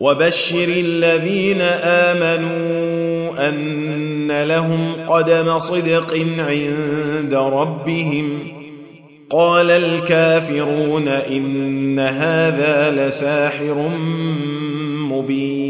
وبشر الذين آمنوا أن لهم قدم صدق عند ربهم. قال الكافرون إن هذا لساحر مبين.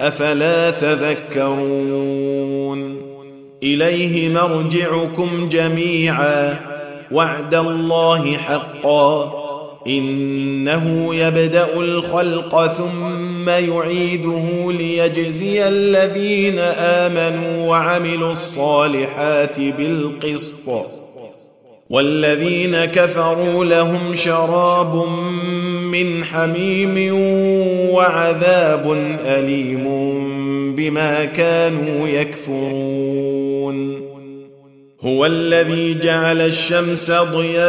أفلا تذكرون؟ إليه مرجعكم جميعا وعد الله حقا. إنه يبدأ الخلق ثم يعيده ليجزي الذين آمنوا وعملوا الصالحات بالقسط. والذين كفروا لهم شراب من حميم وعذاب أليم بما كانوا يكفرون. هو الذي جعل الشمس ضياء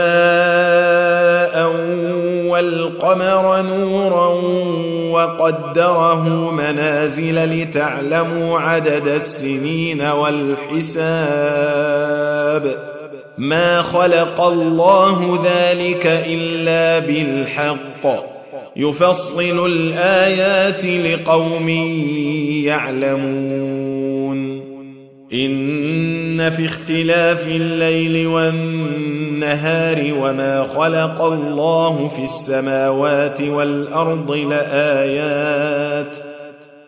والقمر نورا وقدره منازل لتعلموا عدد السنين والحساب. ما خلق الله ذلك الا بالحق. يفصل الايات لقوم يعلمون. ان في اختلاف الليل والنهار وما خلق الله في السماوات والارض لايات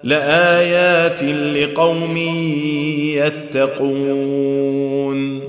لايات لقوم يتقون.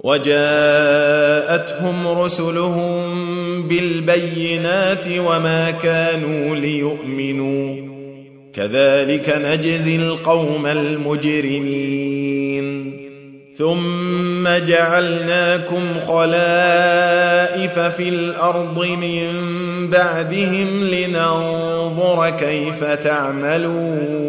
وجاءتهم رسلهم بالبينات وما كانوا ليؤمنوا. كذلك نجزي القوم المجرمين. ثم جعلناكم خلائف في الأرض من بعدهم لننظر كيف تعملون.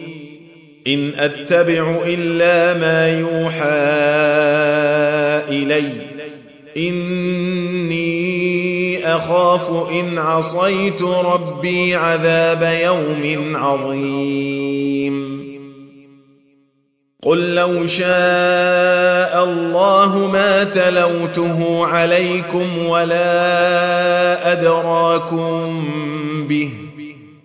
إن أتبع إلا ما يوحى إلي. إني أخاف إن عصيت ربي عذاب يوم عظيم. قل لو شاء الله ما تلوته عليكم ولا أدراكم به.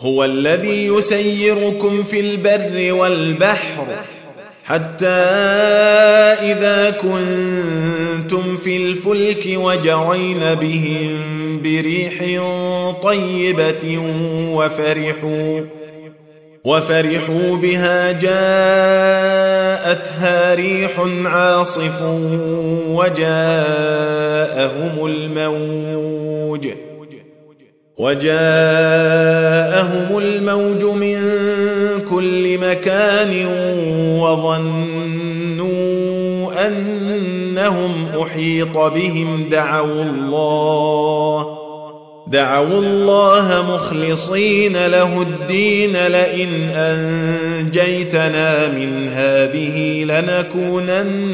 هو الذي يسيركم في البر والبحر حتى إذا كنتم في الفلك وجرين بهم بريح طيبة وفرحوا وفرحوا بها جاءتها ريح عاصف وجاءهم الموج. وجاءهم الموج من كل مكان وظنوا أنهم أحيط بهم دعوا الله دعوا الله مخلصين له الدين لئن أنجيتنا من هذه لنكونن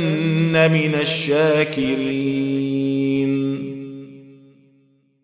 من الشاكرين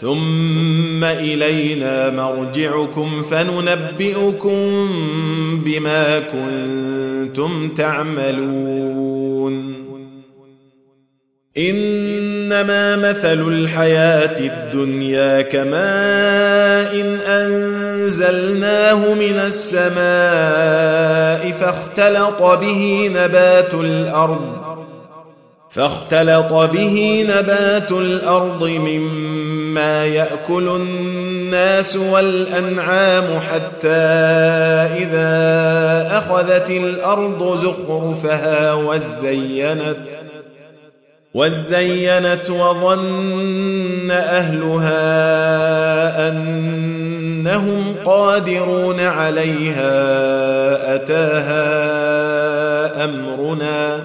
ثم إلينا مرجعكم فننبئكم بما كنتم تعملون. إنما مثل الحياة الدنيا كماء إن أنزلناه من السماء فاختلط به نبات الأرض فاختلط به نبات الأرض مما يأكل الناس والأنعام حتى إذا أخذت الأرض زخرفها وزينت وزينت وظن أهلها أنهم قادرون عليها أتاها أمرنا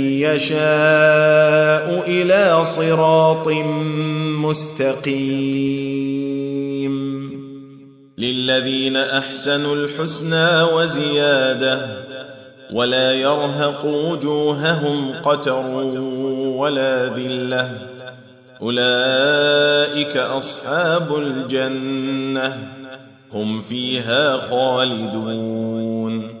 يشاء إلى صراط مستقيم. للذين أحسنوا الحسنى وزيادة ولا يرهق وجوههم قتر ولا ذلة. أولئك أصحاب الجنة هم فيها خالدون.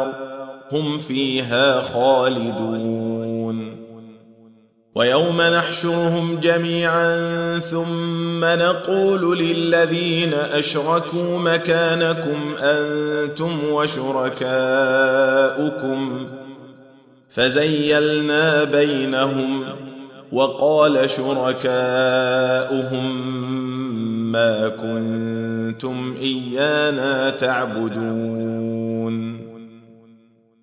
هم فيها خالدون. ويوم نحشرهم جميعا ثم نقول للذين أشركوا مكانكم أنتم وشركاؤكم. فزيلنا بينهم وقال شركاؤهم ما كنتم إيانا تعبدون.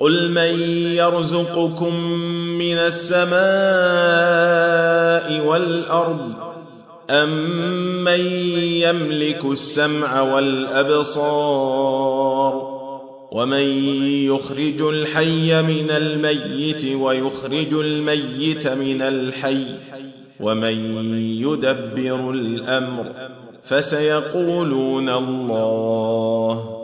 قل من يرزقكم من السماء والارض امن يملك السمع والابصار ومن يخرج الحي من الميت ويخرج الميت من الحي ومن يدبر الامر فسيقولون الله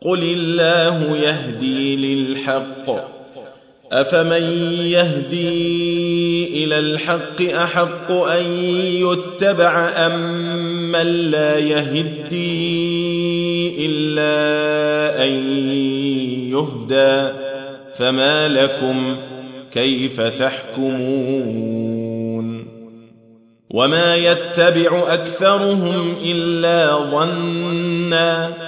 قل الله يهدي للحق. افمن يهدي إلى الحق احق ان يتبع ام من لا يهدي الا ان يهدى. فما لكم كيف تحكمون؟ وما يتبع اكثرهم الا ظنا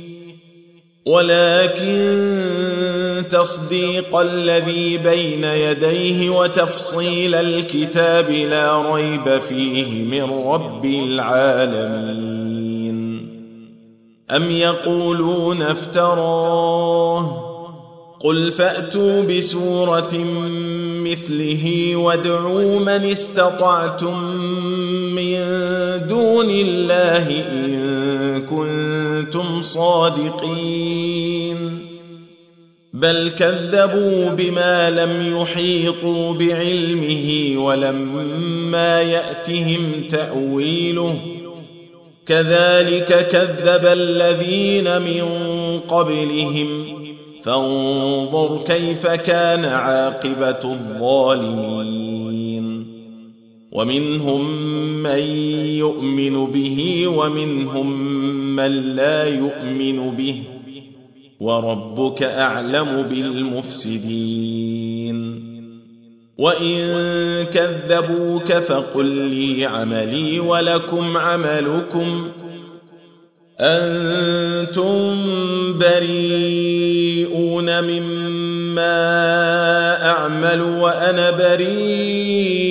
ولكن تصديق الذي بين يديه وتفصيل الكتاب لا ريب فيه من رب العالمين. أم يقولون افتراه؟ قل فأتوا بسورة مثله وادعوا من استطعتم من دون الله إن كنتم صادقين بل كذبوا بما لم يحيطوا بعلمه ولما يأتهم تأويله كذلك كذب الذين من قبلهم فانظر كيف كان عاقبة الظالمين ومنهم من يؤمن به ومنهم من لا يؤمن به وربك أعلم بالمفسدين. وإن كذبوك فقل لي عملي ولكم عملكم. أنتم بريئون مما أعمل وأنا بريء.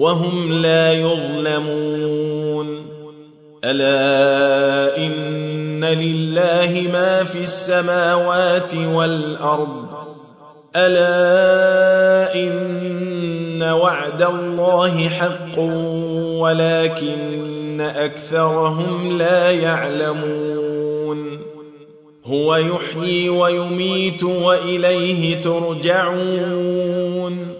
وهم لا يظلمون. ألا إن لله ما في السماوات والأرض. ألا إن وعد الله حق ولكن أكثرهم لا يعلمون. هو يحيي ويميت وإليه ترجعون.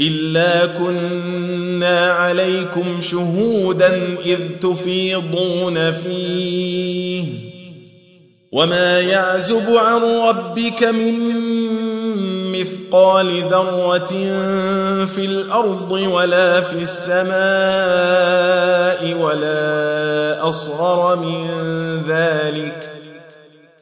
الا كنا عليكم شهودا اذ تفيضون فيه وما يعزب عن ربك من مثقال ذره في الأرض ولا في السماء ولا اصغر من ذلك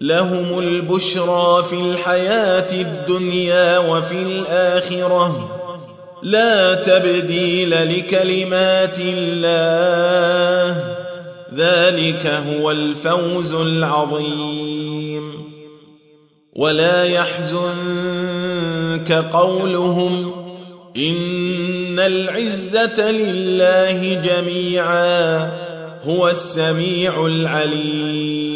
لهم البشرى في الحياة الدنيا وفي الآخرة. لا تبديل لكلمات الله. ذلك هو الفوز العظيم. ولا يحزنك قولهم إن العزة لله جميعا. هو السميع العليم.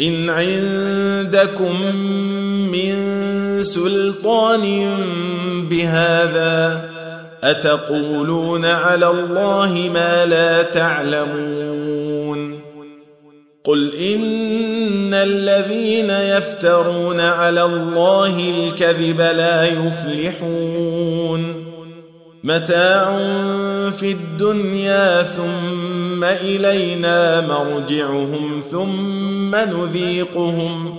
إن عندكم من سلطان بهذا أتقولون على الله ما لا تعلمون قل إن الذين يفترون على الله الكذب لا يفلحون متاع في الدنيا ثم الينا مرجعهم ثم نذيقهم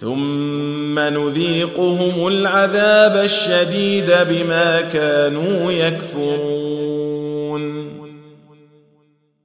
ثم نذيقهم العذاب الشديد بما كانوا يكفرون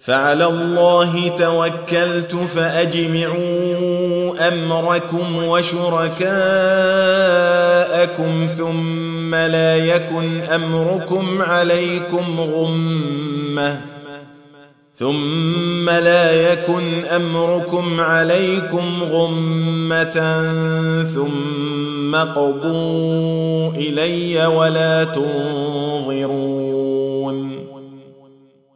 فعلى الله توكلت فأجمعوا أمركم وشركاءكم ثم لا يكن أمركم عليكم غمة ثم لا يكن أمركم عليكم غمة ثم قضوا إلي ولا تنظرون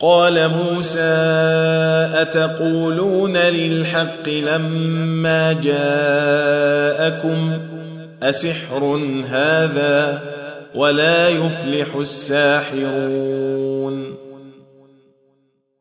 قال موسى أتقولون للحق لما جاءكم؟ أسحر هذا ولا يفلح الساحرون.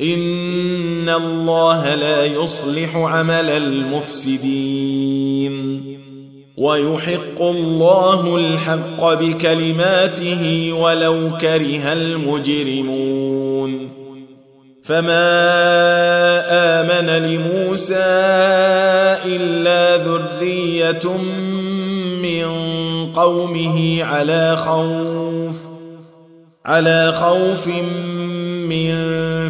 ان الله لا يصلح عمل المفسدين ويحق الله الحق بكلماته ولو كره المجرمون فما امن لموسى الا ذريه من قومه على خوف على خوف من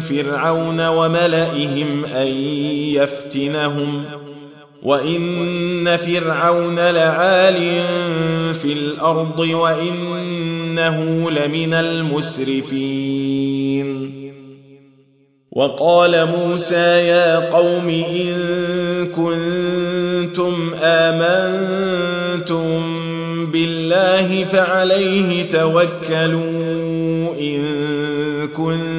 فرعون وملئهم أن يفتنهم وإن فرعون لعال في الأرض وإنه لمن المسرفين. وقال موسى يا قوم إن كنتم آمنتم بالله فعليه توكلوا إن كنتم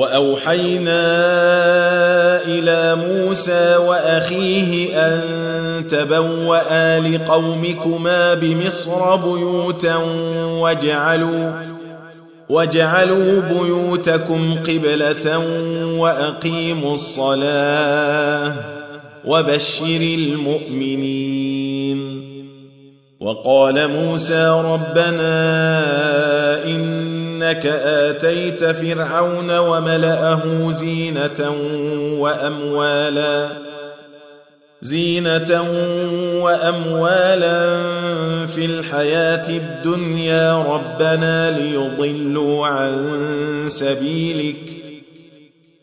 وأوحينا إلى موسى وأخيه أن تبوأ لقومكما بمصر بيوتا واجعلوا واجعلوا بيوتكم قبلة وأقيموا الصلاة وبشر المؤمنين وقال موسى ربنا إنك آتيت فرعون وملأه زينة وأموالاً زينة وأموالا في الحياة الدنيا ربنا ليضلوا عن سبيلك.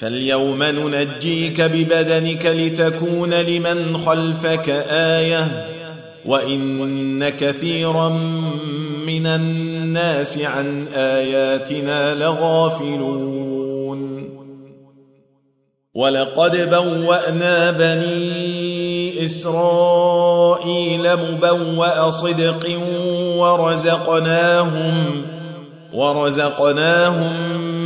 فاليوم ننجيك ببدنك لتكون لمن خلفك آية وإن كثيرا من الناس عن آياتنا لغافلون. ولقد بوأنا بني إسرائيل مبوأ صدق ورزقناهم ورزقناهم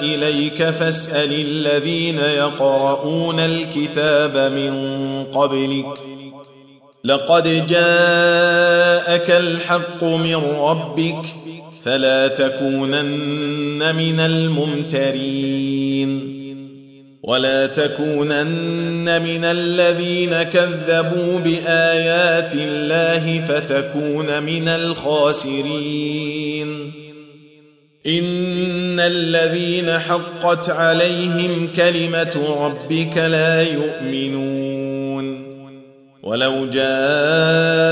إليك فاسأل الذين يقرؤون الكتاب من قبلك. لقد جاءك الحق من ربك فلا تكونن من الممترين. ولا تكونن من الذين كذبوا بآيات الله فتكون من الخاسرين. إن الذين حقت عليهم كلمة ربك لا يؤمنون. ولو جاءتهم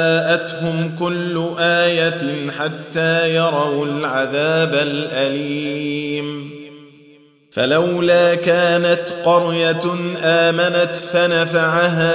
كل آية حتى يروا العذاب الأليم. فلولا كانت قرية آمنت فنفعها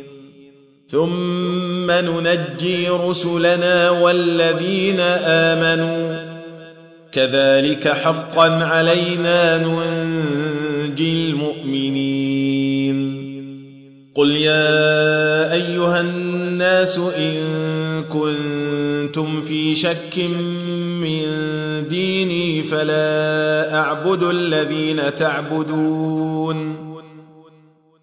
ثم ننجي رسلنا والذين آمنوا. كذلك حقا علينا ننجي المؤمنين. قل يا أيها الناس إن كنتم في شك من ديني فلا أعبد الذين تعبدون.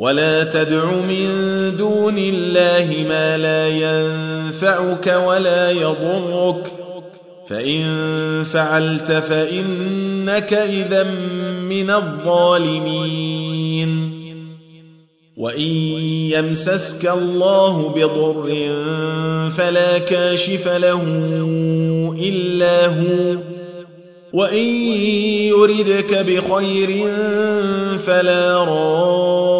ولا تدع من دون الله ما لا ينفعك ولا يضرك فان فعلت فانك اذا من الظالمين وان يمسسك الله بضر فلا كاشف له الا هو وان يردك بخير فلا راد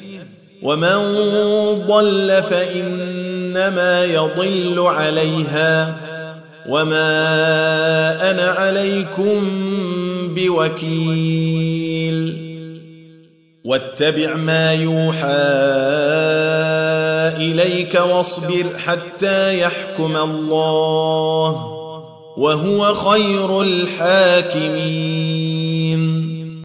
ومن ضل فانما يضل عليها وما أنا عليكم بوكيل واتبع ما يوحى اليك واصبر حتى يحكم الله وهو خير الحاكمين